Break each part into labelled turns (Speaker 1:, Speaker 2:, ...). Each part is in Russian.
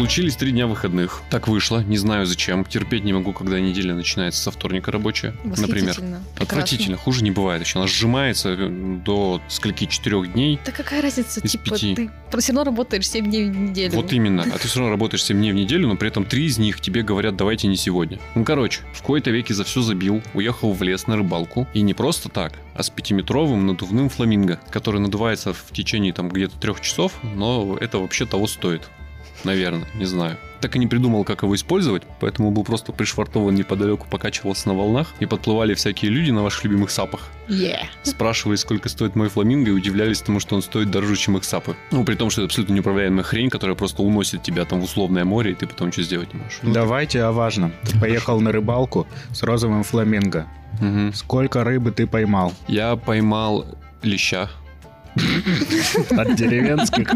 Speaker 1: Случились три дня выходных. Так вышло, не знаю зачем. Терпеть не могу, когда неделя начинается со вторника рабочая, например.
Speaker 2: Прекрасно.
Speaker 1: Отвратительно, хуже не бывает. Еще она сжимается э, до скольки четырех дней.
Speaker 2: Да какая разница,
Speaker 1: Из
Speaker 2: типа,
Speaker 1: пяти.
Speaker 2: ты все равно работаешь 7 дней в неделю.
Speaker 1: Вот именно. А ты все равно работаешь 7 дней в неделю, но при этом три из них тебе говорят, давайте не сегодня. Ну, короче, в кои-то веки за все забил, уехал в лес на рыбалку. И не просто так, а с пятиметровым надувным фламинго, который надувается в течение там где-то трех часов, но это вообще того стоит. Наверное, не знаю. Так и не придумал, как его использовать, поэтому был просто пришвартован неподалеку, покачивался на волнах, и подплывали всякие люди на ваших любимых сапах.
Speaker 2: Yeah.
Speaker 1: Спрашивали, сколько стоит мой фламинго, и удивлялись тому, что он стоит дороже, чем их сапы. Ну, при том, что это абсолютно неуправляемая хрень, которая просто уносит тебя там в условное море, и ты потом что сделать не можешь. Ну,
Speaker 3: Давайте о важном. Ты поехал на рыбалку с розовым фламинго.
Speaker 1: мгм.
Speaker 3: Сколько рыбы ты поймал?
Speaker 1: Я поймал леща.
Speaker 3: От деревенских?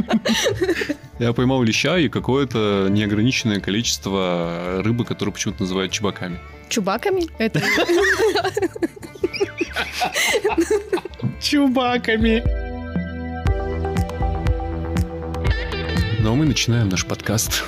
Speaker 1: Я поймал леща и какое-то неограниченное количество рыбы, которую почему-то называют чебаками.
Speaker 2: Чубаками? Это
Speaker 3: Чубаками.
Speaker 1: Ну а мы начинаем наш подкаст.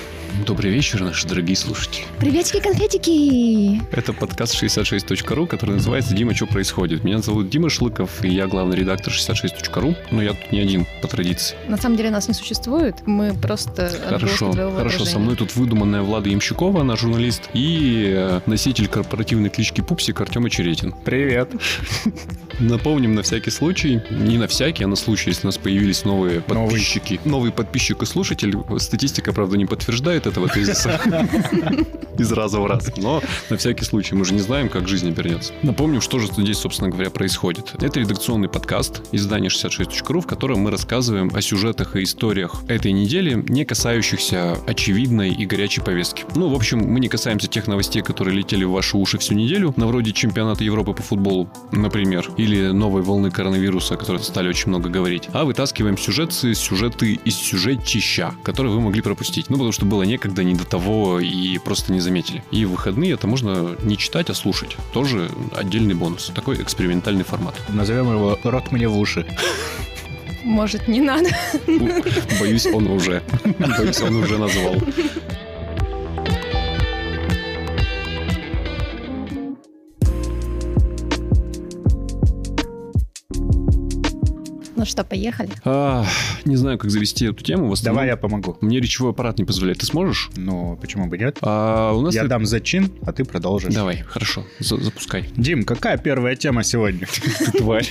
Speaker 1: Добрый вечер, наши дорогие слушатели.
Speaker 2: приветики-конфетики!
Speaker 1: Это подкаст 66.ru, который называется «Дима, что происходит?». Меня зовут Дима Шлыков, и я главный редактор 66.ru, но я тут не один, по традиции.
Speaker 2: На самом деле нас не существует, мы просто
Speaker 1: Хорошо, хорошо. Со мной тут выдуманная Влада Ямщикова, она журналист, и э, носитель корпоративной клички Пупсик Артем Очеретин.
Speaker 3: Привет.
Speaker 1: Напомним на всякий случай, не на всякий, а на случай, если у нас появились новые
Speaker 3: Новый.
Speaker 1: подписчики. Новый подписчик и слушатель. Статистика, правда, не подтверждает этого тезиса из раза в раз. Но на всякий случай, мы же не знаем, как жизнь обернется. Напомним, что же здесь, собственно говоря, происходит. Это редакционный подкаст издания 66.ru, в котором мы рассказываем о сюжетах и историях этой недели, не касающихся очевидной и горячей повестки. Ну, в общем, мы не касаемся тех новостей, которые летели в ваши уши всю неделю, на вроде чемпионата Европы по футболу, например, или новой волны коронавируса, о которой стали очень много говорить, а вытаскиваем сюжеты, сюжеты из сюжетища, которые вы могли пропустить. Ну, потому что было некогда, не до того, и просто не заметили. И в выходные это можно не читать, а слушать. Тоже отдельный бонус. Такой экспериментальный формат.
Speaker 3: Назовем его «Рот мне в уши».
Speaker 2: Может, не надо?
Speaker 1: Боюсь, он уже. Боюсь, он уже назвал.
Speaker 2: Ну что, поехали?
Speaker 1: А, не знаю, как завести эту тему.
Speaker 3: Давай я помогу.
Speaker 1: Мне речевой аппарат не позволяет. Ты сможешь?
Speaker 3: Ну, почему бы нет?
Speaker 1: А у нас...
Speaker 3: Я
Speaker 1: это-
Speaker 3: дам зачин, а ты продолжишь.
Speaker 1: Давай, хорошо, за- запускай.
Speaker 3: Дим, какая первая тема сегодня?
Speaker 1: Ты тварь.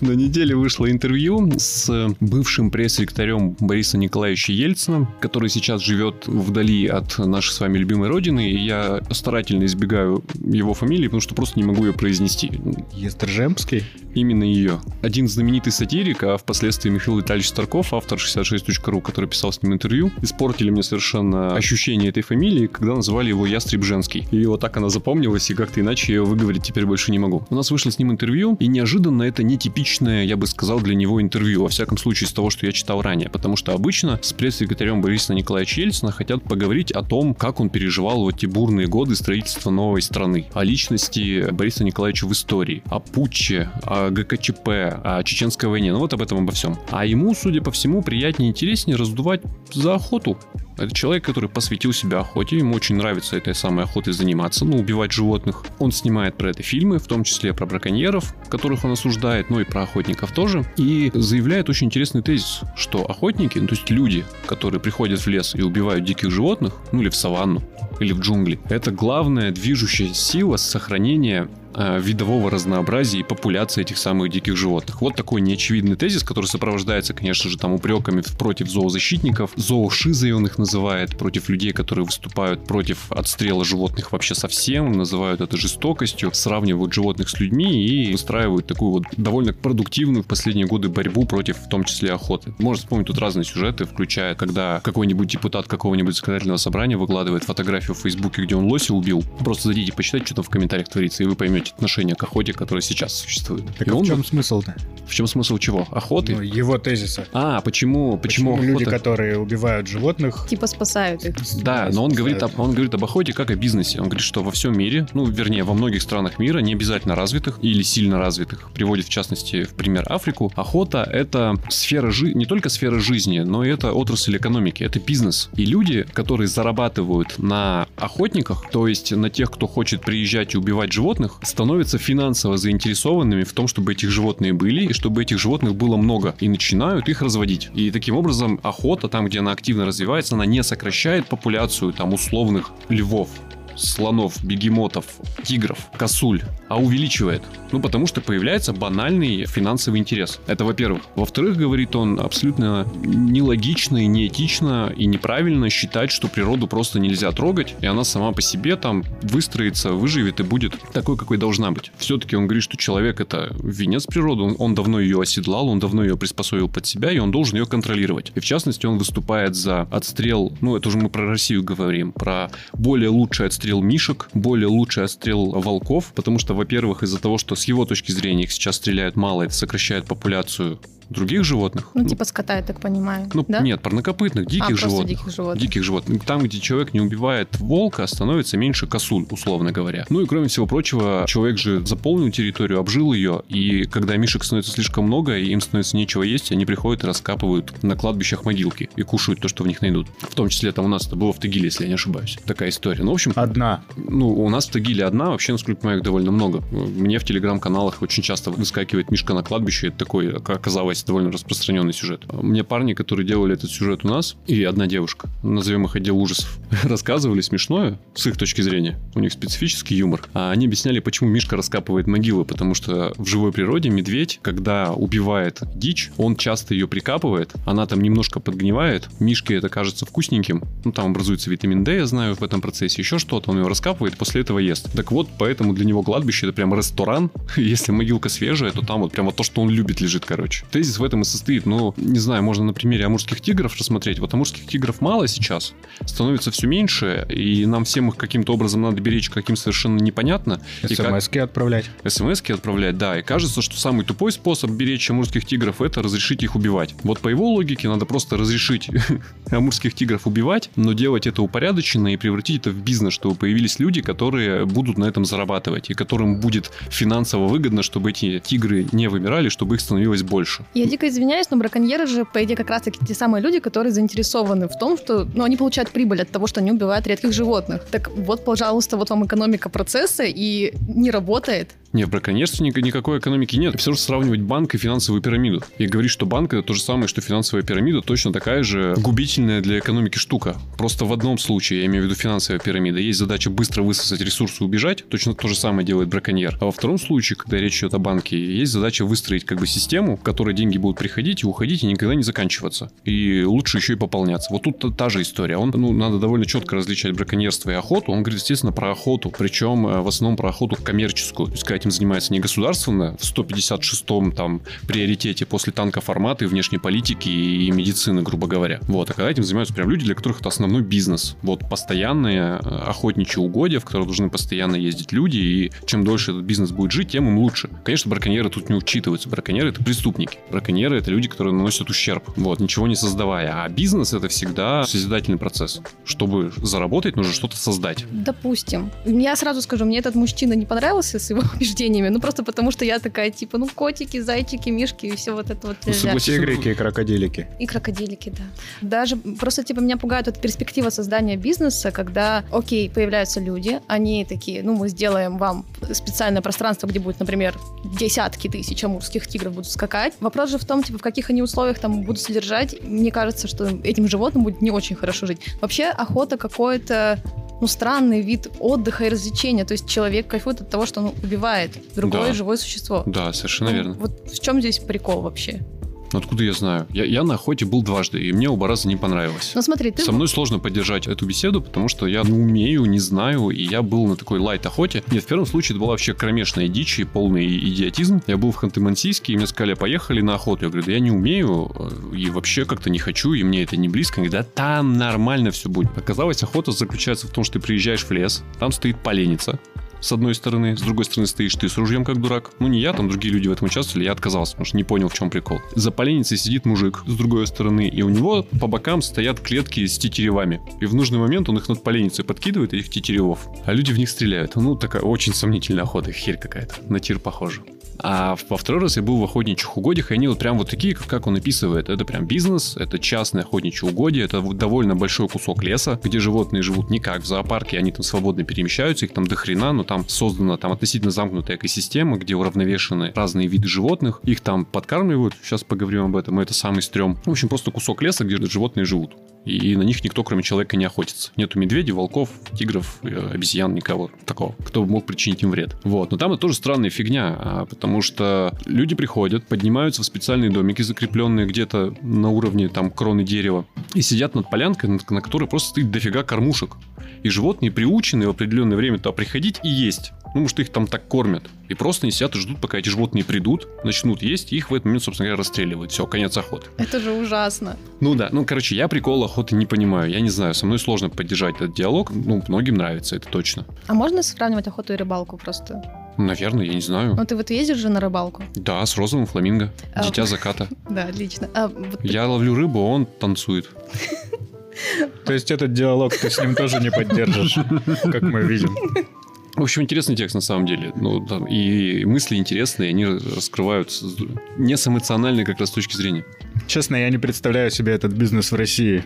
Speaker 1: На неделе вышло интервью с бывшим пресс-секретарем Бориса Николаевича Ельцина, который сейчас живет вдали от нашей с вами любимой родины, и я старательно избегаю его фамилии, потому что просто не могу ее произнести.
Speaker 3: Естржемский?
Speaker 1: Именно ее. Один знаменитый сатирик, а впоследствии Михаил Витальевич Старков, автор 66.ru, который писал с ним интервью, испортили мне совершенно ощущение этой фамилии, когда называли его Ястреб Женский. И вот так она запомнилась, и как-то иначе ее выговорить теперь больше не могу. У нас вышло с ним интервью, и неожиданно это нетипичное, я бы сказал, для него интервью, во всяком случае, из того, что я читал ранее, потому что обычно с пресс-секретарем Бориса Николаевича Ельцина хотят поговорить о том, как он переживал вот эти бурные годы строительства новой страны, о личности Бориса Николаевича в истории, о путче, о ГКЧП, о чеченской войне, ну вот об этом обо всем. А ему, судя по всему, приятнее и интереснее раздувать за охоту. Это человек, который посвятил себя охоте, ему очень нравится этой самой охотой заниматься, ну, убивать животных. Он снимает про это фильмы, в том числе про браконьеров, которых он осуждает, ну и про охотников тоже. И заявляет очень интересный тезис, что охотники, ну, то есть люди, которые приходят в лес и убивают диких животных, ну или в саванну, или в джунгли, это главная движущая сила сохранения э, видового разнообразия и популяции этих самых диких животных. Вот такой неочевидный тезис, который сопровождается, конечно же, там упреками против зоозащитников. Зоошизой он их называет, против людей, которые выступают против отстрела животных вообще совсем, называют это жестокостью, сравнивают животных с людьми и устраивают такую вот довольно продуктивную в последние годы борьбу против, в том числе, охоты. Можно вспомнить тут разные сюжеты, включая, когда какой-нибудь депутат какого-нибудь законодательного собрания выкладывает фотографию в Фейсбуке, где он лося убил. Просто зайдите, почитайте, что там в комментариях творится, и вы поймете, иметь отношение к охоте, которая сейчас существует.
Speaker 3: Так
Speaker 1: И
Speaker 3: а
Speaker 1: он
Speaker 3: в чем смысл-то?
Speaker 1: в чем смысл чего? Охоты?
Speaker 3: Ну, его тезиса.
Speaker 1: а, почему, почему,
Speaker 3: Почему люди,
Speaker 1: охота?
Speaker 3: которые убивают животных...
Speaker 2: Типа спасают их.
Speaker 1: Да, но он говорит, об, он говорит об охоте как о бизнесе. Он говорит, что во всем мире, ну, вернее, во многих странах мира, не обязательно развитых или сильно развитых, приводит в частности в пример Африку, охота — это сфера жи- не только сфера жизни, но и это отрасль экономики, это бизнес. И люди, которые зарабатывают на охотниках, то есть на тех, кто хочет приезжать и убивать животных, становятся финансово заинтересованными в том, чтобы этих животные были, и чтобы этих животных было много, и начинают их разводить. И таким образом охота, там, где она активно развивается, она не сокращает популяцию там условных львов, слонов, бегемотов, тигров, косуль, а увеличивает. Ну, потому что появляется банальный финансовый интерес. Это во-первых. Во-вторых, говорит он, абсолютно нелогично и неэтично и неправильно считать, что природу просто нельзя трогать, и она сама по себе там выстроится, выживет и будет такой, какой должна быть. Все-таки он говорит, что человек это венец природы, он, давно ее оседлал, он давно ее приспособил под себя, и он должен ее контролировать. И в частности, он выступает за отстрел, ну, это уже мы про Россию говорим, про более лучший отстрел мишек, более лучший отстрел волков, потому что, во-первых, из-за того, что с его точки зрения их сейчас стреляют мало, это сокращает популяцию других животных.
Speaker 2: Ну, типа скота, я так понимаю.
Speaker 1: ну,
Speaker 2: да?
Speaker 1: нет, парнокопытных, диких
Speaker 2: а,
Speaker 1: животных.
Speaker 2: диких животных.
Speaker 1: Диких животных. Там, где человек не убивает волка, становится меньше косуль, условно говоря. Ну и кроме всего прочего, человек же заполнил территорию, обжил ее, и когда мишек становится слишком много, и им становится нечего есть, они приходят и раскапывают на кладбищах могилки и кушают то, что в них найдут. В том числе там у нас это было в Тагиле, если я не ошибаюсь. Такая история. Ну, в общем,
Speaker 3: Одна.
Speaker 1: ну, у нас в Тагиле одна, вообще, насколько я понимаю, их довольно много. Мне в телеграм-каналах очень часто выскакивает Мишка на кладбище, это такой, как оказалось, довольно распространенный сюжет. Мне парни, которые делали этот сюжет у нас, и одна девушка, назовем их отдел ужасов, рассказывали смешное, с их точки зрения, у них специфический юмор, а они объясняли, почему Мишка раскапывает могилы, потому что в живой природе медведь, когда убивает дичь, он часто ее прикапывает, она там немножко подгнивает, Мишке это кажется вкусненьким, ну там образуется витамин D, я знаю, в этом процессе еще что-то, он его раскапывает, после этого ест. Так вот, поэтому для него кладбище это прям ресторан, если могилка свежая, то там вот прямо то, что он любит, лежит, короче. Тезис в этом и состоит, ну, не знаю, можно на примере амурских тигров рассмотреть, вот амурских тигров мало сейчас, становится все меньше, и нам всем их каким-то образом надо беречь, каким совершенно непонятно. И как-
Speaker 3: СМСки отправлять.
Speaker 1: СМСки отправлять, да, и кажется, что самый тупой способ беречь амурских тигров это разрешить их убивать. Вот по его логике надо просто разрешить амурских тигров убивать, но делать это упорядоченно и превратить это в бизнес, чтобы появились люди, которые будут на этом зарабатывать, и которым будет финансово выгодно, чтобы эти тигры не вымирали, чтобы их становилось больше.
Speaker 2: Я дико извиняюсь, но браконьеры же, по идее, как раз-таки те самые люди, которые заинтересованы в том, что ну, они получают прибыль от того, что они убивают редких животных. Так вот, пожалуйста, вот вам экономика процесса и не работает.
Speaker 1: Не, в браконьерстве ни- никакой экономики нет. Все же сравнивать банк и финансовую пирамиду. И говорить, что банк это то же самое, что финансовая пирамида, точно такая же губительная для экономики штука. Просто в одном случае, я имею в виду финансовая пирамида, есть задача быстро высосать ресурсы и убежать, точно то же самое делает браконьер. А во втором случае, когда речь идет о банке, есть задача выстроить как бы систему, в которой деньги будут приходить и уходить и никогда не заканчиваться. И лучше еще и пополняться. Вот тут та, же история. Он, ну, надо довольно четко различать браконьерство и охоту. Он говорит, естественно, про охоту. Причем э, в основном про охоту коммерческую. То есть, этим занимается не государственно, в 156-м там приоритете после танка формата и внешней политики и медицины, грубо говоря. Вот. А когда этим занимаются прям люди, для которых это основной бизнес. Вот постоянные э, охотничьи угодья, в которые должны постоянно ездить люди, и чем дольше этот бизнес будет жить, тем им лучше. Конечно, браконьеры тут не учитываются. Браконьеры это преступники. Браконьеры это люди, которые наносят ущерб. Вот, ничего не создавая. А бизнес это всегда созидательный процесс. Чтобы заработать, нужно что-то создать.
Speaker 2: Допустим. Я сразу скажу, мне этот мужчина не понравился с его убеждениями, ну просто потому, что я такая, типа, ну котики, зайчики, мишки и все вот это вот.
Speaker 1: Согласись.
Speaker 3: Тигрики и крокодилики.
Speaker 2: И крокодилики, да. Даже просто, типа, меня пугает вот перспектива создания бизнеса, когда, окей, появляются люди, они такие, ну, мы сделаем вам специальное пространство, где будет, например, десятки тысяч амурских тигров будут скакать. Вопрос же в том, типа, в каких они условиях там будут содержать. Мне кажется, что этим животным будет не очень хорошо жить. Вообще, охота какой-то ну, странный вид отдыха и развлечения. То есть человек кайфует от того, что он убивает другое
Speaker 1: Да.
Speaker 2: живое существо.
Speaker 1: Да, совершенно
Speaker 2: Ну,
Speaker 1: верно.
Speaker 2: Вот в чем здесь прикол вообще?
Speaker 1: Ну, Откуда я знаю? Я, я на охоте был дважды, и мне оба раза не понравилось.
Speaker 2: Ну смотри, ты
Speaker 1: Со мной сложно поддержать эту беседу, потому что я не умею, не знаю, и я был на такой лайт-охоте. Нет, в первом случае это была вообще кромешная дичь и полный идиотизм. Я был в Ханты-Мансийске, и мне сказали, поехали на охоту. Я говорю, да я не умею, э, и вообще как-то не хочу, и мне это не близко. Они говорят, да там нормально все будет. Оказалось, охота заключается в том, что ты приезжаешь в лес, там стоит поленница, с одной стороны, с другой стороны стоишь ты с ружьем как дурак. Ну не я, там другие люди в этом участвовали, я отказался, потому что не понял, в чем прикол. За поленницей сидит мужик с другой стороны, и у него по бокам стоят клетки с тетеревами. И в нужный момент он их над поленницей подкидывает, этих тетеревов. А люди в них стреляют. Ну, такая очень сомнительная охота, херь какая-то. На тир похоже. А во второй раз я был в охотничьих угодьях, и они вот прям вот такие, как он описывает. Это прям бизнес, это частное охотничье угодье, это довольно большой кусок леса, где животные живут не как в зоопарке, они там свободно перемещаются, их там до хрена, но там создана там относительно замкнутая экосистема, где уравновешены разные виды животных, их там подкармливают, сейчас поговорим об этом, это самый стрём. В общем, просто кусок леса, где животные живут и на них никто, кроме человека, не охотится. Нету медведей, волков, тигров, э, обезьян, никого такого, кто мог причинить им вред. Вот. Но там это тоже странная фигня, а, потому что люди приходят, поднимаются в специальные домики, закрепленные где-то на уровне там кроны дерева, и сидят над полянкой, на которой просто стоит дофига кормушек. И животные приучены в определенное время туда приходить и есть. Ну, может, их там так кормят. И просто они сидят и ждут, пока эти животные придут, начнут есть, и их в этот момент, собственно говоря, расстреливают. Все, конец охоты.
Speaker 2: Это же ужасно.
Speaker 1: Ну да, ну, короче, я прикол охоты не понимаю. Я не знаю, со мной сложно поддержать этот диалог. Ну, многим нравится, это точно.
Speaker 2: А можно сравнивать охоту и рыбалку просто?
Speaker 1: Наверное, я не знаю.
Speaker 2: Ну, ты вот ездишь же на рыбалку?
Speaker 1: Да, с розовым фламинго.
Speaker 2: А,
Speaker 1: Дитя заката.
Speaker 2: Да, отлично. А, вот ты-
Speaker 1: Я ловлю рыбу, а он танцует.
Speaker 3: То есть этот диалог ты с ним тоже не поддержишь, как мы видим.
Speaker 1: В общем, интересный текст на самом деле. Ну, там и мысли интересные, они раскрывают с- не с эмоциональной как раз точки зрения.
Speaker 3: Честно, я не представляю себе этот бизнес в России.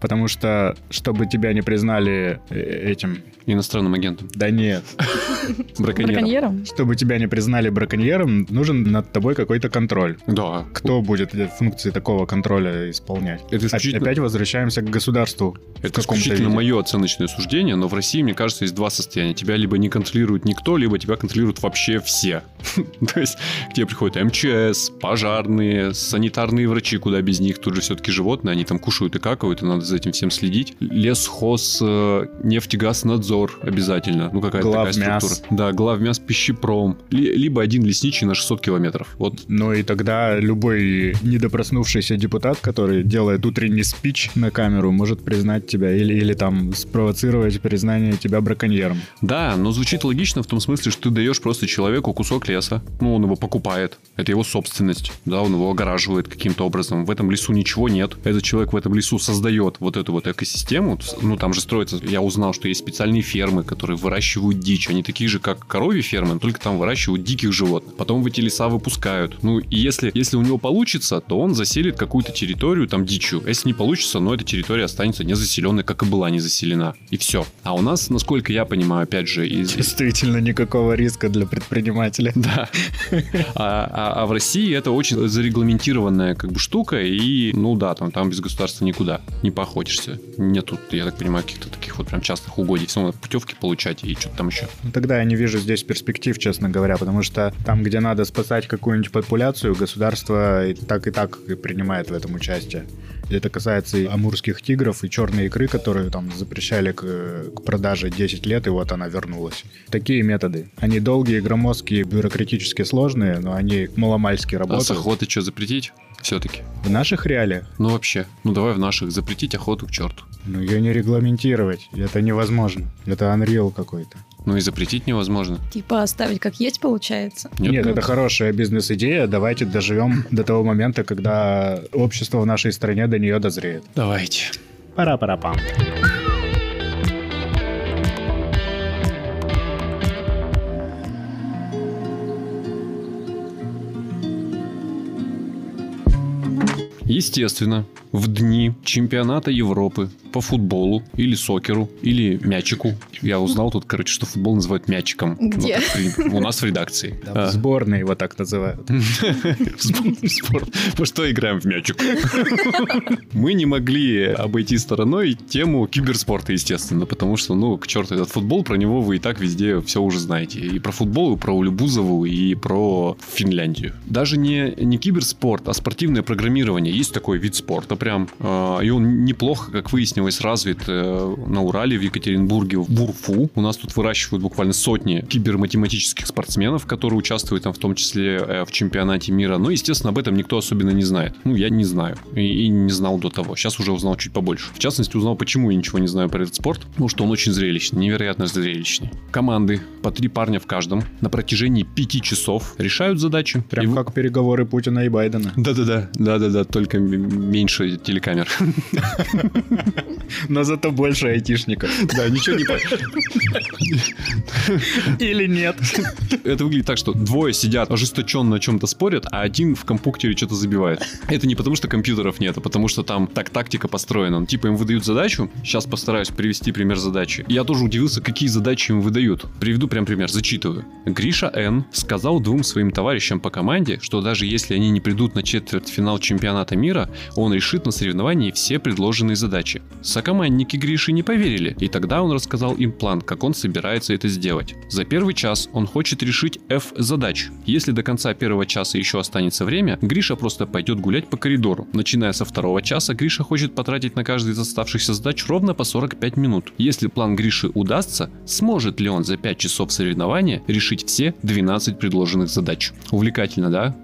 Speaker 3: Потому что, чтобы тебя не признали э, этим...
Speaker 1: Иностранным агентом.
Speaker 3: Да нет.
Speaker 1: Браконьером.
Speaker 2: браконьером?
Speaker 3: Чтобы тебя не признали браконьером, нужен над тобой какой-то контроль.
Speaker 1: Да.
Speaker 3: Кто будет функции такого контроля исполнять?
Speaker 1: Это исключительно-
Speaker 3: Опять возвращаемся к государству.
Speaker 1: Это исключительно
Speaker 3: виде.
Speaker 1: мое оценочное суждение, но в России, мне кажется, есть два состояния. Тебя либо не контролирует никто, либо тебя контролируют вообще все. То есть, к тебе приходят МЧС, пожарные, санитарные врачи, куда без них. Тут же все-таки животные, они там кушают и какают, и надо за этим всем следить. Лесхоз, э, нефтегазнадзор обязательно. Ну, какая-то такая
Speaker 3: Главмяс.
Speaker 1: структура. Да, главмяс, пищепром. Ли- Либо один лесничий на 600 километров. Вот
Speaker 3: Ну и тогда любой недопроснувшийся депутат, который делает утренний спич на камеру, может признать тебя или, или там спровоцировать признание тебя браконьером.
Speaker 1: Да, но звучит логично в том смысле, что ты даешь просто человеку кусок леса. Ну, он его покупает. Это его собственность. Да, он его огораживает каким-то образом. В этом лесу ничего нет. Этот человек в этом лесу создает вот эту вот экосистему. Ну, там же строится... Я узнал, что есть специальные фермы, которые выращивают дичь. Они такие же, как коровьи фермы, только там выращивают диких животных. Потом в эти леса выпускают. Ну, и если, если у него получится, то он заселит какую-то территорию там дичью. Если не получится, но эта территория останется незаселенной, как и была не заселена. И все. А у нас, насколько я понимаю, опять же, из,
Speaker 3: Действительно, никакого риска для предпринимателя.
Speaker 1: да. А, а- а в России это очень зарегламентированная как бы штука, и, ну да, там, там без государства никуда не поохотишься. Нету, я так понимаю, каких-то таких вот прям частных угодий. Все надо путевки получать и что-то там еще.
Speaker 3: Ну, Тогда я не вижу здесь перспектив, честно говоря, потому что там, где надо спасать какую-нибудь популяцию, государство и так и так принимает в этом участие. Это касается и амурских тигров, и черной икры, которую там запрещали к, к продаже 10 лет, и вот она вернулась. Такие методы. Они долгие, громоздкие, бюрократически сложные, но они маломальски
Speaker 1: А с
Speaker 3: работают.
Speaker 1: охоты что, запретить? Все-таки.
Speaker 3: В наших реалиях
Speaker 1: Ну вообще. Ну давай в наших. Запретить охоту к черту.
Speaker 3: ну, ее не регламентировать. Это невозможно. Это Unreal какой-то.
Speaker 1: Ну и запретить невозможно.
Speaker 2: Типа оставить как есть, получается?
Speaker 3: Нет, это хорошая бизнес-идея. Давайте доживем до того момента, когда общество в нашей стране до нее дозреет.
Speaker 1: Давайте.
Speaker 3: Пара-пара-пам.
Speaker 1: Естественно, в дни чемпионата Европы по футболу или сокеру или мячику. Я узнал тут, короче, что футбол называют мячиком. Ну,
Speaker 2: Где?
Speaker 1: принято. У нас в редакции.
Speaker 3: Да, в сборной его так называют.
Speaker 1: Мы что играем в мячик? Мы не могли обойти стороной тему киберспорта, естественно, потому что, ну, к черту этот футбол, про него вы и так везде все уже знаете. И про футбол, и про Улюбузову, и про Финляндию. Даже не, не киберспорт, а спортивное программирование. Есть такой вид спорта, прям. Э, и он неплохо, как выяснилось, развит э, на Урале, в Екатеринбурге, в УРФУ. У нас тут выращивают буквально сотни киберматематических спортсменов, которые участвуют там в том числе в чемпионате мира. Но, естественно, об этом никто особенно не знает. Ну, я не знаю. И, и не знал до того. Сейчас уже узнал чуть побольше. В частности, узнал, почему я ничего не знаю про этот спорт. Потому что он очень зрелищный, невероятно зрелищный. Команды, по три парня в каждом, на протяжении пяти часов решают задачи.
Speaker 3: Прям и... как переговоры Путина и Байдена.
Speaker 1: Да-да-да, да-да-да, только меньше телекамер.
Speaker 3: Но зато больше айтишников.
Speaker 1: Да, ничего не
Speaker 3: Или нет.
Speaker 1: Это выглядит так, что двое сидят ожесточенно о чем-то спорят, а один в компьютере что-то забивает. Это не потому, что компьютеров нет, а потому что там так тактика построена. Типа им выдают задачу, сейчас постараюсь привести пример задачи. Я тоже удивился, какие задачи им выдают. Приведу прям пример, зачитываю. Гриша Н. сказал двум своим товарищам по команде, что даже если они не придут на четвертьфинал чемпионата мира, он решит на соревновании все предложенные задачи. Сокомандники Гриши не поверили, и тогда он рассказал им план, как он собирается это сделать. За первый час он хочет решить F задач. Если до конца первого часа еще останется время, Гриша просто пойдет гулять по коридору. Начиная со второго часа, Гриша хочет потратить на каждый из оставшихся задач ровно по 45 минут. Если план Гриши удастся, сможет ли он за 5 часов соревнования решить все 12 предложенных задач? Увлекательно, да?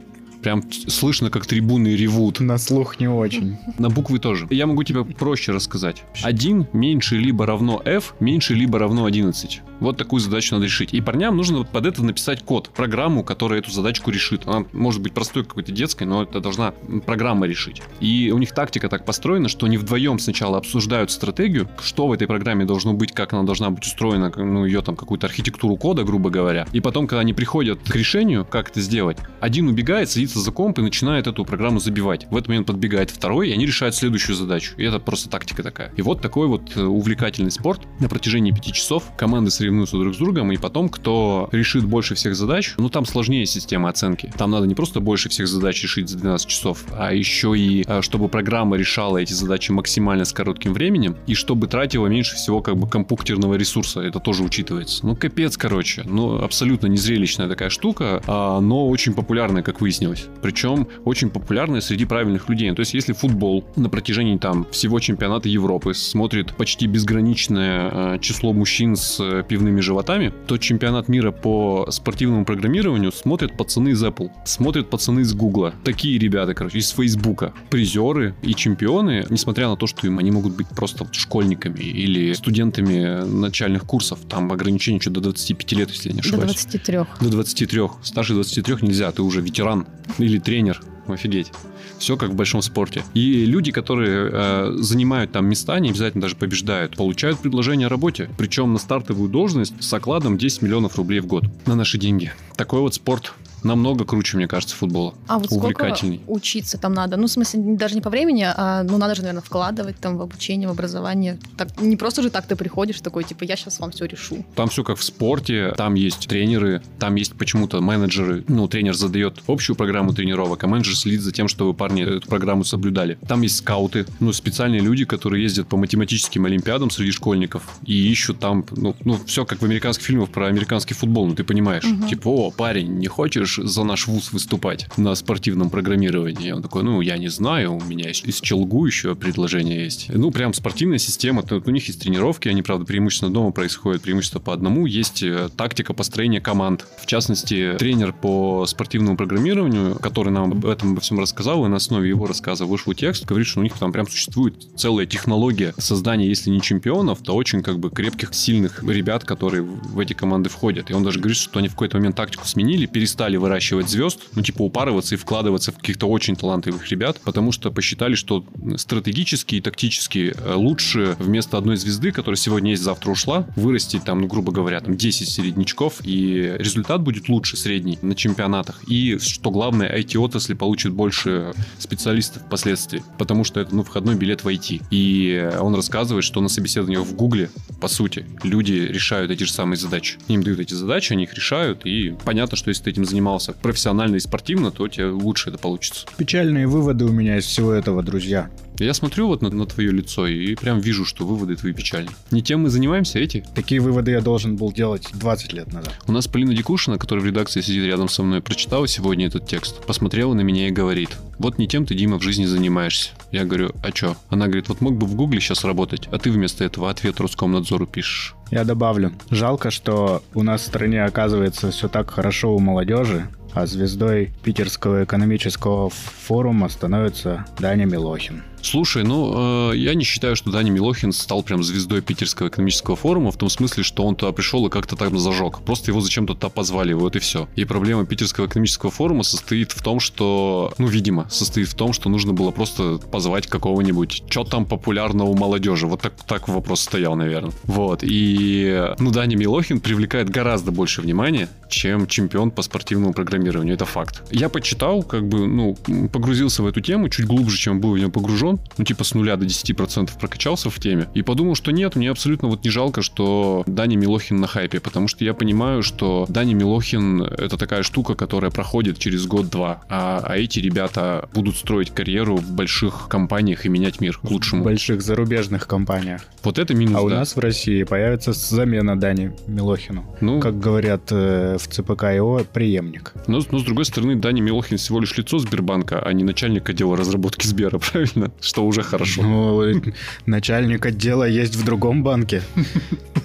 Speaker 1: Прям слышно, как трибуны ревут.
Speaker 3: На слух не очень.
Speaker 1: На буквы тоже. Я могу тебе проще рассказать. 1 меньше либо равно f, меньше либо равно 11. Вот такую задачу надо решить. И парням нужно под это написать код, программу, которая эту задачку решит. Она может быть простой какой-то детской, но это должна программа решить. И у них тактика так построена, что они вдвоем сначала обсуждают стратегию, что в этой программе должно быть, как она должна быть устроена, ну, ее там какую-то архитектуру кода, грубо говоря. И потом, когда они приходят к решению, как это сделать, один убегает, садится за комп и начинает эту программу забивать. В этот момент подбегает второй, и они решают следующую задачу. И это просто тактика такая. И вот такой вот э, увлекательный спорт на протяжении пяти часов. Команды соревнуются друг с другом, и потом, кто решит больше всех задач, ну там сложнее система оценки. Там надо не просто больше всех задач решить за 12 часов, а еще и э, чтобы программа решала эти задачи максимально с коротким временем, и чтобы тратила меньше всего как бы компьютерного ресурса. Это тоже учитывается. Ну, капец, короче. Ну, абсолютно незрелищная такая штука, а, но очень популярная, как выяснилось причем очень популярная среди правильных людей. То есть, если футбол на протяжении там всего чемпионата Европы смотрит почти безграничное э, число мужчин с э, пивными животами, то чемпионат мира по спортивному программированию смотрят пацаны из Apple, смотрят пацаны из Google. Такие ребята, короче, из Фейсбука. Призеры и чемпионы, несмотря на то, что им они могут быть просто школьниками или студентами начальных курсов. Там ограничение что до 25 лет, если я не ошибаюсь.
Speaker 2: До 23.
Speaker 1: До 23. Старше 23 нельзя, ты уже ветеран или тренер. Офигеть. Все как в большом спорте. И люди, которые э, занимают там места, не обязательно даже побеждают, получают предложение о работе. Причем на стартовую должность с окладом 10 миллионов рублей в год на наши деньги. Такой вот спорт намного круче, мне кажется, футбола.
Speaker 2: А вот Увлекательный. сколько учиться там надо? Ну, в смысле, даже не по времени, а ну, надо же, наверное, вкладывать там в обучение, в образование. Так, не просто же так ты приходишь такой, типа, я сейчас вам все решу.
Speaker 1: Там все как в спорте, там есть тренеры, там есть почему-то менеджеры. Ну, тренер задает общую программу тренировок, а менеджер следит за тем, чтобы парни эту программу соблюдали. Там есть скауты, ну, специальные люди, которые ездят по математическим олимпиадам среди школьников и ищут там, ну, ну все как в американских фильмах про американский футбол, ну, ты понимаешь. Угу. Типа, о, парень, не хочешь за наш вуз выступать на спортивном программировании. Он такой, ну, я не знаю, у меня из Челгу еще предложение есть. Ну, прям спортивная система, у них есть тренировки, они, правда, преимущественно дома происходят, преимущественно по одному. Есть э, тактика построения команд. В частности, тренер по спортивному программированию, который нам об этом обо всем рассказал, и на основе его рассказа вышел текст, говорит, что у них там прям существует целая технология создания, если не чемпионов, то очень как бы крепких, сильных ребят, которые в эти команды входят. И он даже говорит, что они в какой-то момент тактику сменили, перестали выращивать звезд, ну, типа упарываться и вкладываться в каких-то очень талантливых ребят, потому что посчитали, что стратегически и тактически э, лучше вместо одной звезды, которая сегодня есть, завтра ушла, вырастить там, ну, грубо говоря, там 10 середнячков, и результат будет лучше средний на чемпионатах. И, что главное, IT-отрасли получит больше специалистов впоследствии, потому что это, ну, входной билет в IT. И он рассказывает, что на собеседованиях в Гугле, по сути, люди решают эти же самые задачи. Им дают эти задачи, они их решают, и понятно, что если ты этим занимался профессионально и спортивно, то у тебя лучше это получится.
Speaker 3: Печальные выводы у меня из всего этого, друзья.
Speaker 1: Я смотрю вот на, на твое лицо и прям вижу, что выводы твои печальны. Не тем мы занимаемся, эти.
Speaker 3: Такие выводы я должен был делать 20 лет назад.
Speaker 1: У нас Полина Дикушина, которая в редакции сидит рядом со мной, прочитала сегодня этот текст, посмотрела на меня и говорит, вот не тем ты, Дима, в жизни занимаешься. Я говорю, а чё? Она говорит, вот мог бы в Гугле сейчас работать, а ты вместо этого ответ Роскомнадзору пишешь.
Speaker 3: Я добавлю. Жалко, что у нас в стране оказывается все так хорошо у молодежи, а звездой Питерского экономического форума становится Даня Милохин.
Speaker 1: Слушай, ну, э, я не считаю, что Даня Милохин стал прям звездой Питерского экономического форума, в том смысле, что он туда пришел и как-то там зажег. Просто его зачем-то туда позвали, вот и все. И проблема Питерского экономического форума состоит в том, что, ну, видимо, состоит в том, что нужно было просто позвать какого-нибудь, что там популярного у молодежи. Вот так, так вопрос стоял, наверное. Вот. И, ну, Даня Милохин привлекает гораздо больше внимания, чем чемпион по спортивному программированию. Это факт. Я почитал, как бы, ну, погрузился в эту тему чуть глубже, чем был в нее погружен. Ну, типа с нуля до 10% прокачался в теме. И подумал, что нет, мне абсолютно вот не жалко, что Даня Милохин на хайпе. Потому что я понимаю, что Даня Милохин это такая штука, которая проходит через год-два. А, а эти ребята будут строить карьеру в больших компаниях и менять мир к лучшему. В
Speaker 3: больших зарубежных компаниях.
Speaker 1: Вот это минус,
Speaker 3: А у
Speaker 1: да.
Speaker 3: нас в России появится замена Дани Милохину.
Speaker 1: Ну,
Speaker 3: Как говорят э, в ЦПК ИО, преемник.
Speaker 1: Но, но с другой стороны, Даня Милохин всего лишь лицо Сбербанка, а не начальник отдела разработки Сбера, правильно? Что уже хорошо.
Speaker 3: Ну, э, начальник отдела есть в другом банке.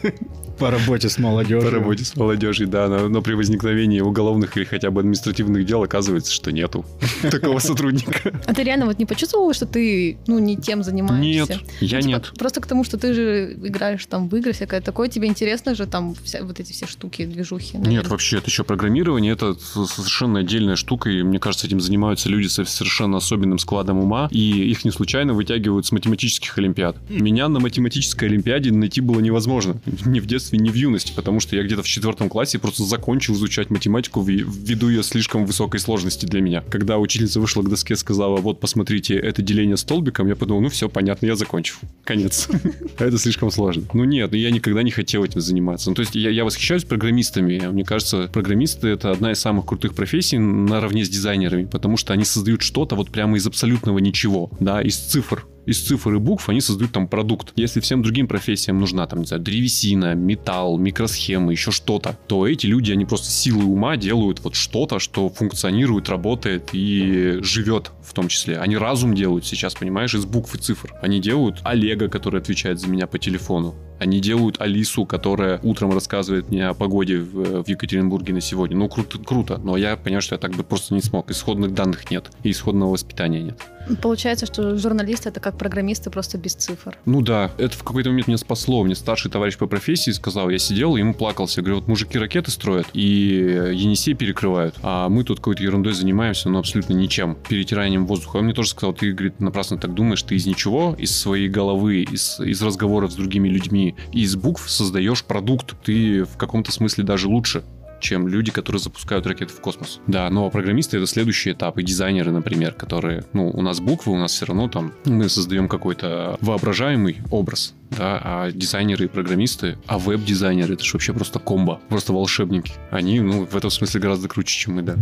Speaker 3: По работе с молодежью.
Speaker 1: По работе с молодежью, да, но, но при возникновении уголовных или хотя бы административных дел оказывается, что нету такого сотрудника.
Speaker 2: А ты реально вот не почувствовал, что ты, ну, не тем занимаешься?
Speaker 1: Нет, я
Speaker 2: Ну, типа,
Speaker 1: нет.
Speaker 2: Просто к тому, что ты же играешь там в игры всякое такое, тебе интересно же там вся, вот эти все штуки, движухи.
Speaker 1: Нет, вообще, это еще программирование, это совершенно отдельная штука, и мне кажется, этим занимаются люди со совершенно особенным складом ума, и их не случайно вытягивают с математических олимпиад. Меня на математической олимпиаде найти было невозможно. Ни в детстве, ни в юности, потому что я где-то в четвертом классе просто закончил изучать математику вви- ввиду ее слишком высокой сложности для меня. Когда учительница вышла к доске, сказала, вот, посмотрите, это деление столбиком, я подумал, ну все, понятно, я закончил. Конец. А Это слишком сложно. Ну нет, ну я никогда не хотел этим заниматься. Ну то есть я восхищаюсь программистами. Мне кажется, программисты это одна из самых крутых профессий наравне с дизайнерами, потому что они создают что-то вот прямо из абсолютного ничего, да, из цифр из цифр и букв они создают там продукт. Если всем другим профессиям нужна там, не знаю, древесина, металл, микросхемы, еще что-то, то эти люди, они просто силой ума делают вот что-то, что функционирует, работает и живет в том числе. Они разум делают сейчас, понимаешь, из букв и цифр. Они делают Олега, который отвечает за меня по телефону. Они делают Алису, которая утром рассказывает мне о погоде в, в Екатеринбурге на сегодня. Ну, круто, круто. Но я понимаю, что я так бы просто не смог. Исходных данных нет. И исходного воспитания нет.
Speaker 2: Получается, что журналисты это как программисты, просто без цифр.
Speaker 1: Ну да, это в какой-то момент меня спасло. Мне старший товарищ по профессии сказал, я сидел, ему плакался. Я говорю, вот мужики ракеты строят и Енисей перекрывают, а мы тут какой-то ерундой занимаемся, но абсолютно ничем, перетиранием воздуха. Он мне тоже сказал, ты, говорит, напрасно так думаешь, ты из ничего, из своей головы, из, из разговоров с другими людьми, из букв создаешь продукт. Ты в каком-то смысле даже лучше чем люди, которые запускают ракеты в космос. Да, но программисты это следующий этап, и дизайнеры, например, которые, ну, у нас буквы, у нас все равно там, мы создаем какой-то воображаемый образ, да, а дизайнеры и программисты, а веб-дизайнеры, это же вообще просто комбо, просто волшебники. Они, ну, в этом смысле гораздо круче, чем мы, да.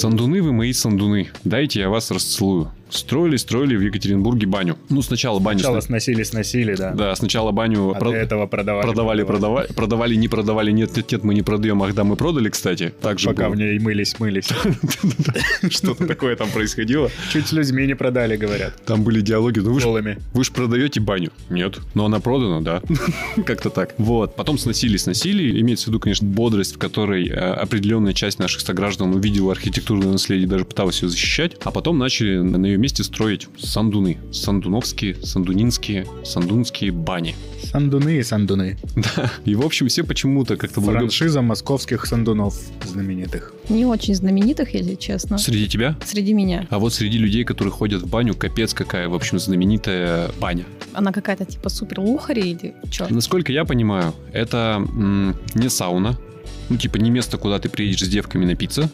Speaker 1: Сандуны вы мои сандуны, дайте я вас расцелую. Строили, строили в Екатеринбурге баню. Ну, сначала баню...
Speaker 3: Сначала
Speaker 1: сна-
Speaker 3: сносили, сносили, да.
Speaker 1: Да, сначала баню...
Speaker 3: А
Speaker 1: про-
Speaker 3: этого продавали.
Speaker 1: Продавали, продавали, продавали, не продавали, нет, нет, нет, мы не продаем, ах да, мы продали, кстати. Так же
Speaker 3: Пока
Speaker 1: было.
Speaker 3: в ней мылись, мылись.
Speaker 1: Что-то такое там происходило.
Speaker 3: Чуть с людьми не продали, говорят.
Speaker 1: Там были диалоги, ну вы же
Speaker 3: Голыми.
Speaker 1: вы ж продаете баню. Нет. Но она продана, да. Как-то так. Вот. Потом сносили, сносили. Имеется в виду, конечно, бодрость, в которой э, определенная часть наших сограждан увидела архитектурное наследие, даже пыталась ее защищать. А потом начали на на ее месте строить сандуны. Сандуновские, сандунинские, сандунские бани.
Speaker 3: Сандуны и сандуны.
Speaker 1: Да. И, в общем, все почему-то как-то благо-
Speaker 3: Франшиза московских сандунов знаменитых.
Speaker 2: Не очень знаменитых, если честно.
Speaker 1: Среди тебя?
Speaker 2: Среди меня.
Speaker 1: А вот среди людей, которые ходят в баню, капец какая, в общем, знаменитая баня.
Speaker 2: Она какая-то типа супер лухари или что?
Speaker 1: Насколько я понимаю, это м, не сауна, ну, типа, не место, куда ты приедешь с девками напиться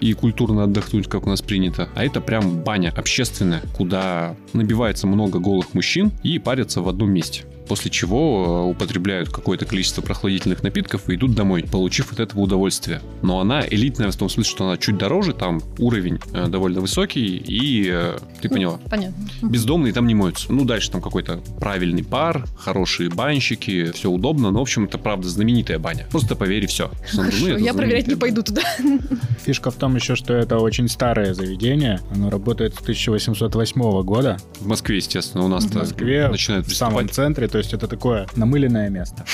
Speaker 1: и культурно отдохнуть, как у нас принято, а это прям баня общественная, куда набивается много голых мужчин и парятся в одном месте. После чего э, употребляют какое-то количество прохладительных напитков и идут домой, получив от этого удовольствие. Но она элитная в том смысле, что она чуть дороже, там уровень э, довольно высокий, и э, ты
Speaker 2: Ну,
Speaker 1: поняла.
Speaker 2: Понятно.
Speaker 1: Бездомные там не моются. Ну, дальше там какой-то правильный пар, хорошие банщики, все удобно, но, в общем, это правда знаменитая баня. Просто поверь, все.
Speaker 2: Хорошо, я проверять не пойду туда.
Speaker 3: Фишка в том еще, что это очень старое заведение. Оно работает с 1808 года
Speaker 1: В Москве, естественно, у нас
Speaker 3: в Москве,
Speaker 1: начинают
Speaker 3: в самом центре. То есть это такое намыленное место.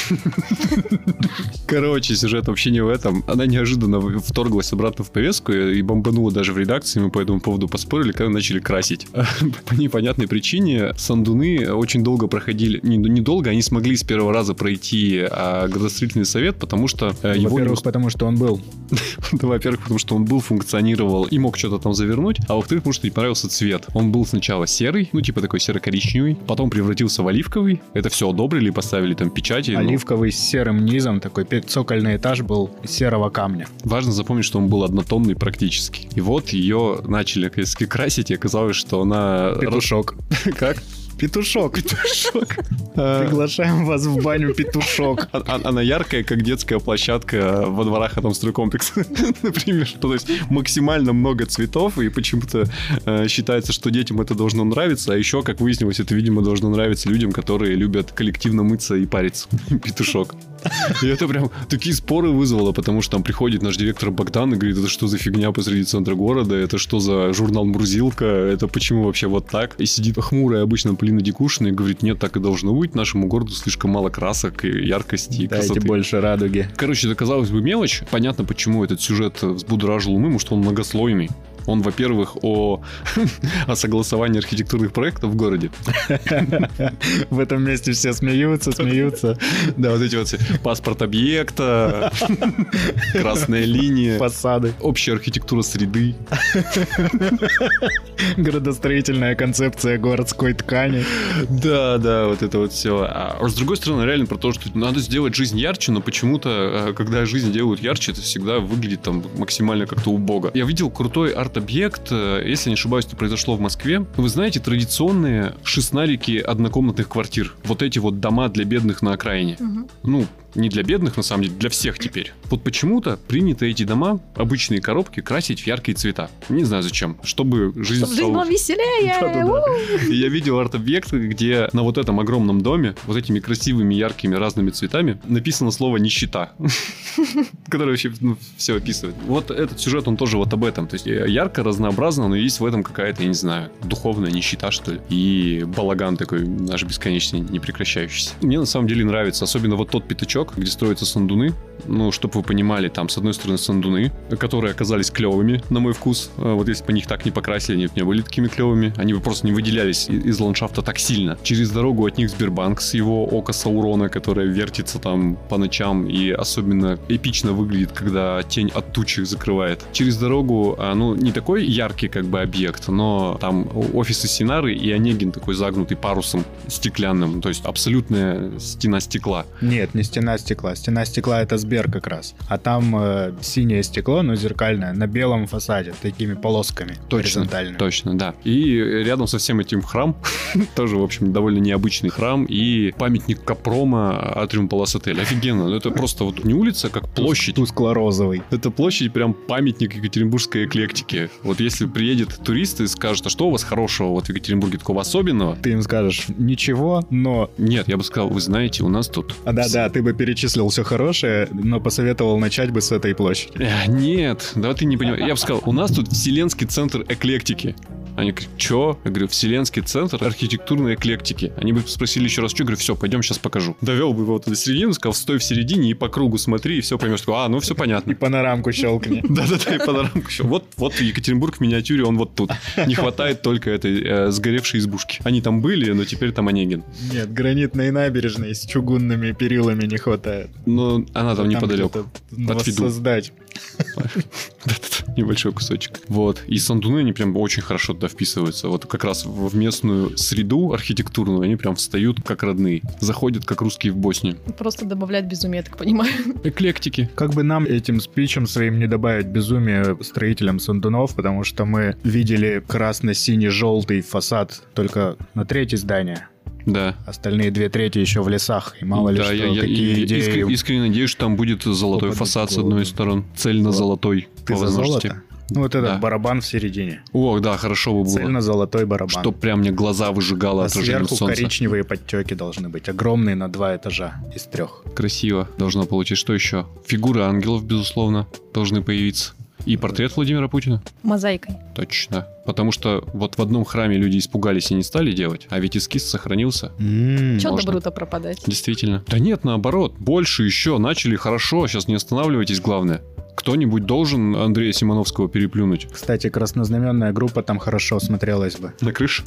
Speaker 1: Короче, сюжет вообще не в этом. Она неожиданно вторглась обратно в повестку и бомбанула даже в редакции. Мы по этому поводу поспорили, когда начали красить. По непонятной причине сандуны очень долго проходили. Ну, недолго, они смогли с первого раза пройти а, градостроительный совет, потому что а, его не
Speaker 3: Во-первых, потому что он был.
Speaker 1: Во-первых, потому что он был, функционировал и мог что-то там завернуть, а во-вторых, потому что не понравился цвет. Он был сначала серый, ну типа такой серо-коричневый, потом превратился в оливковый. Это все одобрили, поставили там печати. ну,
Speaker 3: Оливковый с серым низом, такой цокольный этаж был серого камня.
Speaker 1: Важно запомнить, что он был однотонный практически. И вот ее начали красить, и оказалось, что она...
Speaker 3: Петушок.
Speaker 1: Как?
Speaker 3: Петушок.
Speaker 1: Петушок.
Speaker 3: Приглашаем вас в баню петушок.
Speaker 1: а- а- Она яркая, как детская площадка во дворах Атомстройкомплекса, например. То есть максимально много цветов, и почему-то э, считается, что детям это должно нравиться, а еще, как выяснилось, это, видимо, должно нравиться людям, которые любят коллективно мыться и париться. Петушок. И это прям такие споры вызвало, потому что там приходит наш директор Богдан и говорит, это что за фигня посреди центра города, это что за журнал Мурзилка, это почему вообще вот так? И сидит хмурая обычно Полина Дикушина и говорит, нет, так и должно быть, нашему городу слишком мало красок и яркости и
Speaker 3: Дайте
Speaker 1: красоты.
Speaker 3: больше радуги.
Speaker 1: Короче, это казалось бы мелочь. Понятно, почему этот сюжет взбудоражил умы, потому что он многослойный. Он, во-первых, о, о согласовании архитектурных проектов в городе.
Speaker 3: В этом месте все смеются, смеются.
Speaker 1: Да, вот эти вот паспорт объекта, красная линия,
Speaker 3: Фасады.
Speaker 1: общая архитектура среды.
Speaker 3: Градостроительная концепция городской ткани.
Speaker 1: Да, да, вот это вот все. А с другой стороны, реально про то, что надо сделать жизнь ярче, но почему-то, э, когда жизнь делают ярче, это всегда выглядит там максимально как-то убого. Я видел крутой арт-объект, э, если не ошибаюсь, это произошло в Москве. Вы знаете, традиционные шестнарики однокомнатных квартир. Вот эти вот дома для бедных на окраине.
Speaker 2: Мгм.
Speaker 1: Ну, не для бедных, на самом деле, для всех теперь. Вот почему-то принято эти дома, обычные коробки, красить в яркие цвета. Не знаю зачем. Чтобы жизнь
Speaker 2: Чтобы жизнь
Speaker 1: стала
Speaker 2: была веселее.
Speaker 3: Да-да-да.
Speaker 2: У!
Speaker 1: и я видел арт-объект, где на вот этом огромном доме, вот этими красивыми, яркими, разными цветами, написано слово «нищета», которое вообще все описывает. Вот этот сюжет, он тоже вот об этом. То есть э, ярко, разнообразно, но есть в этом какая-то, я не знаю, духовная нищета, что ли. И балаган такой наш бесконечный, непрекращающийся. Мне на самом деле нравится, особенно вот тот пятачок, где строятся сандуны. Ну, чтобы вы понимали, там, с одной стороны, сандуны, которые оказались клевыми, на мой вкус. А Вот если бы они их так не покрасили, они бы не были такими клевыми. Они бы просто не выделялись из ландшафта так сильно. Через дорогу от них Сбербанк с его око Саурона, которое вертится там по ночам и особенно эпично выглядит, когда тень от тучи закрывает. Через дорогу, а, ну, не такой яркий как бы объект, но там офисы Синары и Онегин такой загнутый парусом стеклянным, то есть абсолютная стена стекла.
Speaker 3: Нет, не стена стекла. Стена стекла это Сбер как раз. А там э, синее стекло, но зеркальное, на белом фасаде, такими полосками горизонтальными.
Speaker 1: Точно, да. И рядом со всем этим храм, тоже, в общем, довольно необычный храм, и памятник Капрома Атриум Палас Отель. Офигенно. Ну, Это просто вот не улица, как площадь.
Speaker 3: Тускло-розовый.
Speaker 1: Это площадь прям памятник екатеринбургской эклектики. Вот если приедет турист и скажет, а что у вас хорошего вот в Екатеринбурге такого особенного?
Speaker 3: Ты им скажешь, ничего, но...
Speaker 1: Нет, я бы сказал, вы знаете, у нас тут...
Speaker 3: А да-да, ты бы перечислил все хорошее, но посоветовал начать бы с этой площади.
Speaker 1: Э, Нет, да ты не понимаешь. Я бы сказал, у нас тут Вселенский центр эклектики. Они говорят, что? Я говорю, Вселенский центр архитектурной эклектики. Они бы спросили еще раз, что? Я говорю, все, пойдем сейчас покажу. Довел бы его до середины, сказал, стой в середине и по кругу смотри, и все поймешь. Такой, А, ну все
Speaker 3: И
Speaker 1: понятно.
Speaker 3: панорамку щелкни.
Speaker 1: Да-да-да, и панорамку еще. Вот, вот Екатеринбург в миниатюре, он вот тут. Не хватает только этой э, сгоревшей избушки. Они там были, но теперь там Онегин.
Speaker 3: Нет, гранитной набережной с чугунными перилами не хватает.
Speaker 1: Но она там неподалеку.
Speaker 3: где-то
Speaker 1: От виду.
Speaker 3: воссоздать.
Speaker 1: Небольшой кусочек. Вот. И сандуны, они прям очень хорошо туда вписываются. Вот как раз в в местную среду архитектурную они прям встают как родные. Заходят как русские в Боснию.
Speaker 2: Просто добавлять безумие, я так понимаю.
Speaker 1: Эклектики.
Speaker 3: Как бы нам этим спичем своим не добавить безумие строителям Сандунов, потому что мы видели красно-синий-желтый фасад только на третье здание.
Speaker 1: Да.
Speaker 3: Остальные две трети еще в лесах. И мало ли
Speaker 1: да,
Speaker 3: что,
Speaker 1: я, я-
Speaker 3: какие
Speaker 1: я
Speaker 3: идеи...
Speaker 1: искренне, искренне надеюсь, что там будет золотой
Speaker 3: попадут
Speaker 1: фасад с одной сторон. Цельно-золотой.
Speaker 3: Ты
Speaker 1: по возможности.
Speaker 3: золото? Ну, вот этот
Speaker 1: Да.
Speaker 3: барабан в середине.
Speaker 1: Ох, да, хорошо бы было.
Speaker 3: Цельно-золотой барабан.
Speaker 1: Чтоб прям мне глаза выжигало
Speaker 3: а
Speaker 1: отражение
Speaker 3: сверху
Speaker 1: солнца.
Speaker 3: коричневые подтеки должны быть. Огромные на два этажа из трех.
Speaker 1: Красиво должно получиться. Что еще? Фигуры ангелов, безусловно, должны появиться. И портрет Владимира Путина.
Speaker 2: Мозаикой.
Speaker 1: Точно. Потому что вот в одном храме люди испугались и не стали делать, а ведь эскиз сохранился.
Speaker 3: М,
Speaker 2: Че
Speaker 1: можно.
Speaker 2: добру-то пропадать?
Speaker 1: Действительно. Да нет, наоборот. Больше еще. Начали хорошо. Сейчас не останавливайтесь, главное. Кто-нибудь должен Андрея Симоновского переплюнуть.
Speaker 3: Кстати, краснознаменная группа там хорошо смотрелась бы.
Speaker 1: На крыше.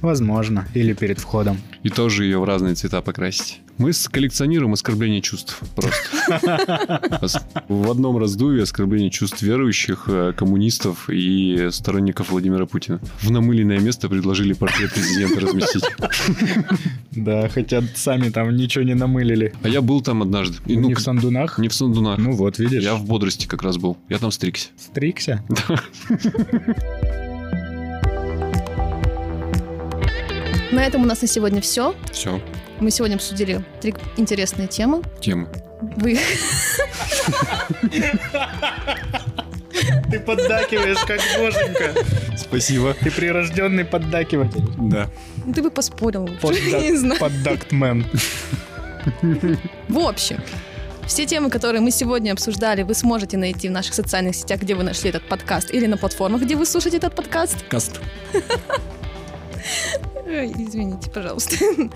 Speaker 3: Возможно. Или перед входом.
Speaker 1: И тоже ее в разные цвета покрасить. Мы коллекционируем оскорбление чувств просто. Ос- В одном раздуве оскорбление чувств верующих, э, коммунистов и сторонников Владимира Путина. В намыленное место предложили портрет президента разместить.
Speaker 3: Да, хотя сами там ничего не намылили.
Speaker 1: А я был там однажды. И, ну,
Speaker 3: не в Сандунах?
Speaker 1: не в Сандунах.
Speaker 3: Ну вот, видишь.
Speaker 1: Я в бодрости как раз был. Я там стригся.
Speaker 3: Стрикся.
Speaker 2: На этом у нас на сегодня все.
Speaker 1: Все.
Speaker 2: Мы сегодня обсудили три интересные темы.
Speaker 1: Темы.
Speaker 2: Вы
Speaker 3: Ты поддакиваешь, как боженька.
Speaker 1: Спасибо.
Speaker 3: Ты прирожденный поддакиватель.
Speaker 1: Да.
Speaker 2: ты бы поспорил.
Speaker 3: Поддактмен.
Speaker 2: В общем, все темы, которые мы сегодня обсуждали, вы сможете найти в наших социальных сетях, где вы нашли этот подкаст, или на платформах, где вы слушаете этот подкаст.
Speaker 1: Каст.
Speaker 2: Ой, Извините, пожалуйста.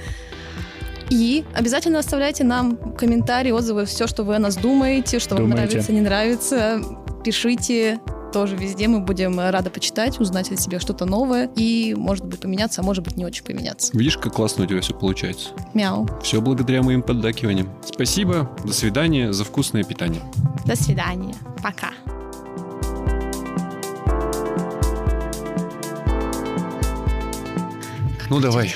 Speaker 2: И обязательно оставляйте нам комментарии, отзывы, все, что вы о нас думаете, что вам
Speaker 3: Думаете.
Speaker 2: нравится, не нравится. Пишите тоже везде, мы будем рады почитать, узнать о себе что-то новое и, может быть, поменяться, а может быть, не очень поменяться.
Speaker 1: Видишь, как классно у тебя все получается.
Speaker 2: Мяу.
Speaker 1: Все благодаря моим поддакиваниям. Спасибо, до свидания за вкусное питание.
Speaker 2: До свидания. Пока.
Speaker 1: Ну давай.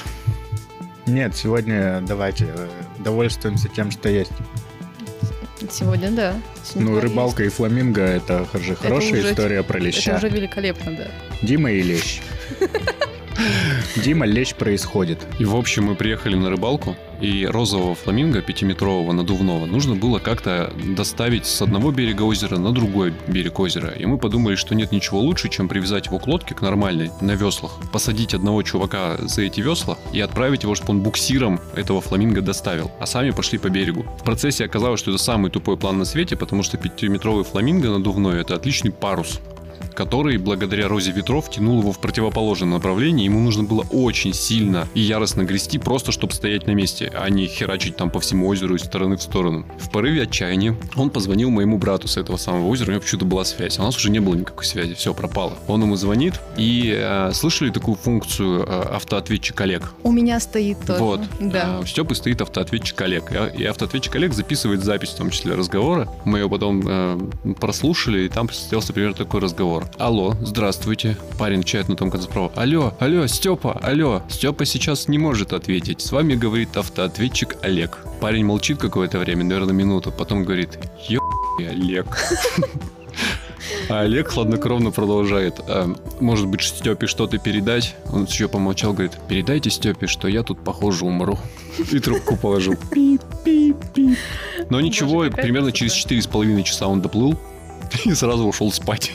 Speaker 3: Нет, сегодня давайте э, довольствуемся тем, что есть.
Speaker 2: Сегодня, да. Сегодня
Speaker 3: Ну,
Speaker 2: есть.
Speaker 3: рыбалка и фламинго это же хорошая
Speaker 2: уже-
Speaker 3: история про
Speaker 2: Это
Speaker 3: леща.
Speaker 2: уже великолепно, да.
Speaker 3: Дима и лещ. Дима, лещ происходит.
Speaker 1: И в общем мы приехали на рыбалку, и розового фламинго пятиметрового надувного нужно было как-то доставить с одного берега озера на другой берег озера. И мы подумали, что нет ничего лучше, чем привязать его к лодке, к нормальной, на веслах, посадить одного чувака за эти весла и отправить его, чтобы он буксиром этого фламинго доставил, а сами пошли по берегу. В процессе оказалось, что это самый тупой план на свете, потому что пятиметровый фламинго надувной это отличный парус который, благодаря розе ветров, тянул его в противоположном направлении. Ему нужно было очень сильно и яростно грести, просто чтобы стоять на месте, а не херачить там по всему озеру из стороны в сторону. В порыве отчаяния он позвонил моему брату с этого самого озера, у него почему-то была связь. А у нас уже не было никакой связи, все, пропало. Он ему звонит, и э, слышали такую функцию э, автоответчик Олег?
Speaker 2: У меня стоит тоже.
Speaker 1: Вот.
Speaker 2: Да.
Speaker 1: А, У Степы стоит автоответчик Олег. И- И автоответчик Олег записывает запись, в том числе разговора. Мы ее потом э, прослушали, и там состоялся примерно такой разговор. Алло, здравствуйте. Парень чает на том конце права. Алло, алло, Степа, алло. Степа сейчас не может ответить. С вами говорит автоответчик Олег. Парень молчит какое-то время, наверное, минуту. Потом говорит, ё Олег. А Олег хладнокровно продолжает. «А, может быть, Степе что-то передать? Он еще помолчал, говорит, передайте Степе, что я тут, похоже, умру. И трубку положил. Но ничего, примерно через четыре с половиной часа он доплыл и сразу ушел спать.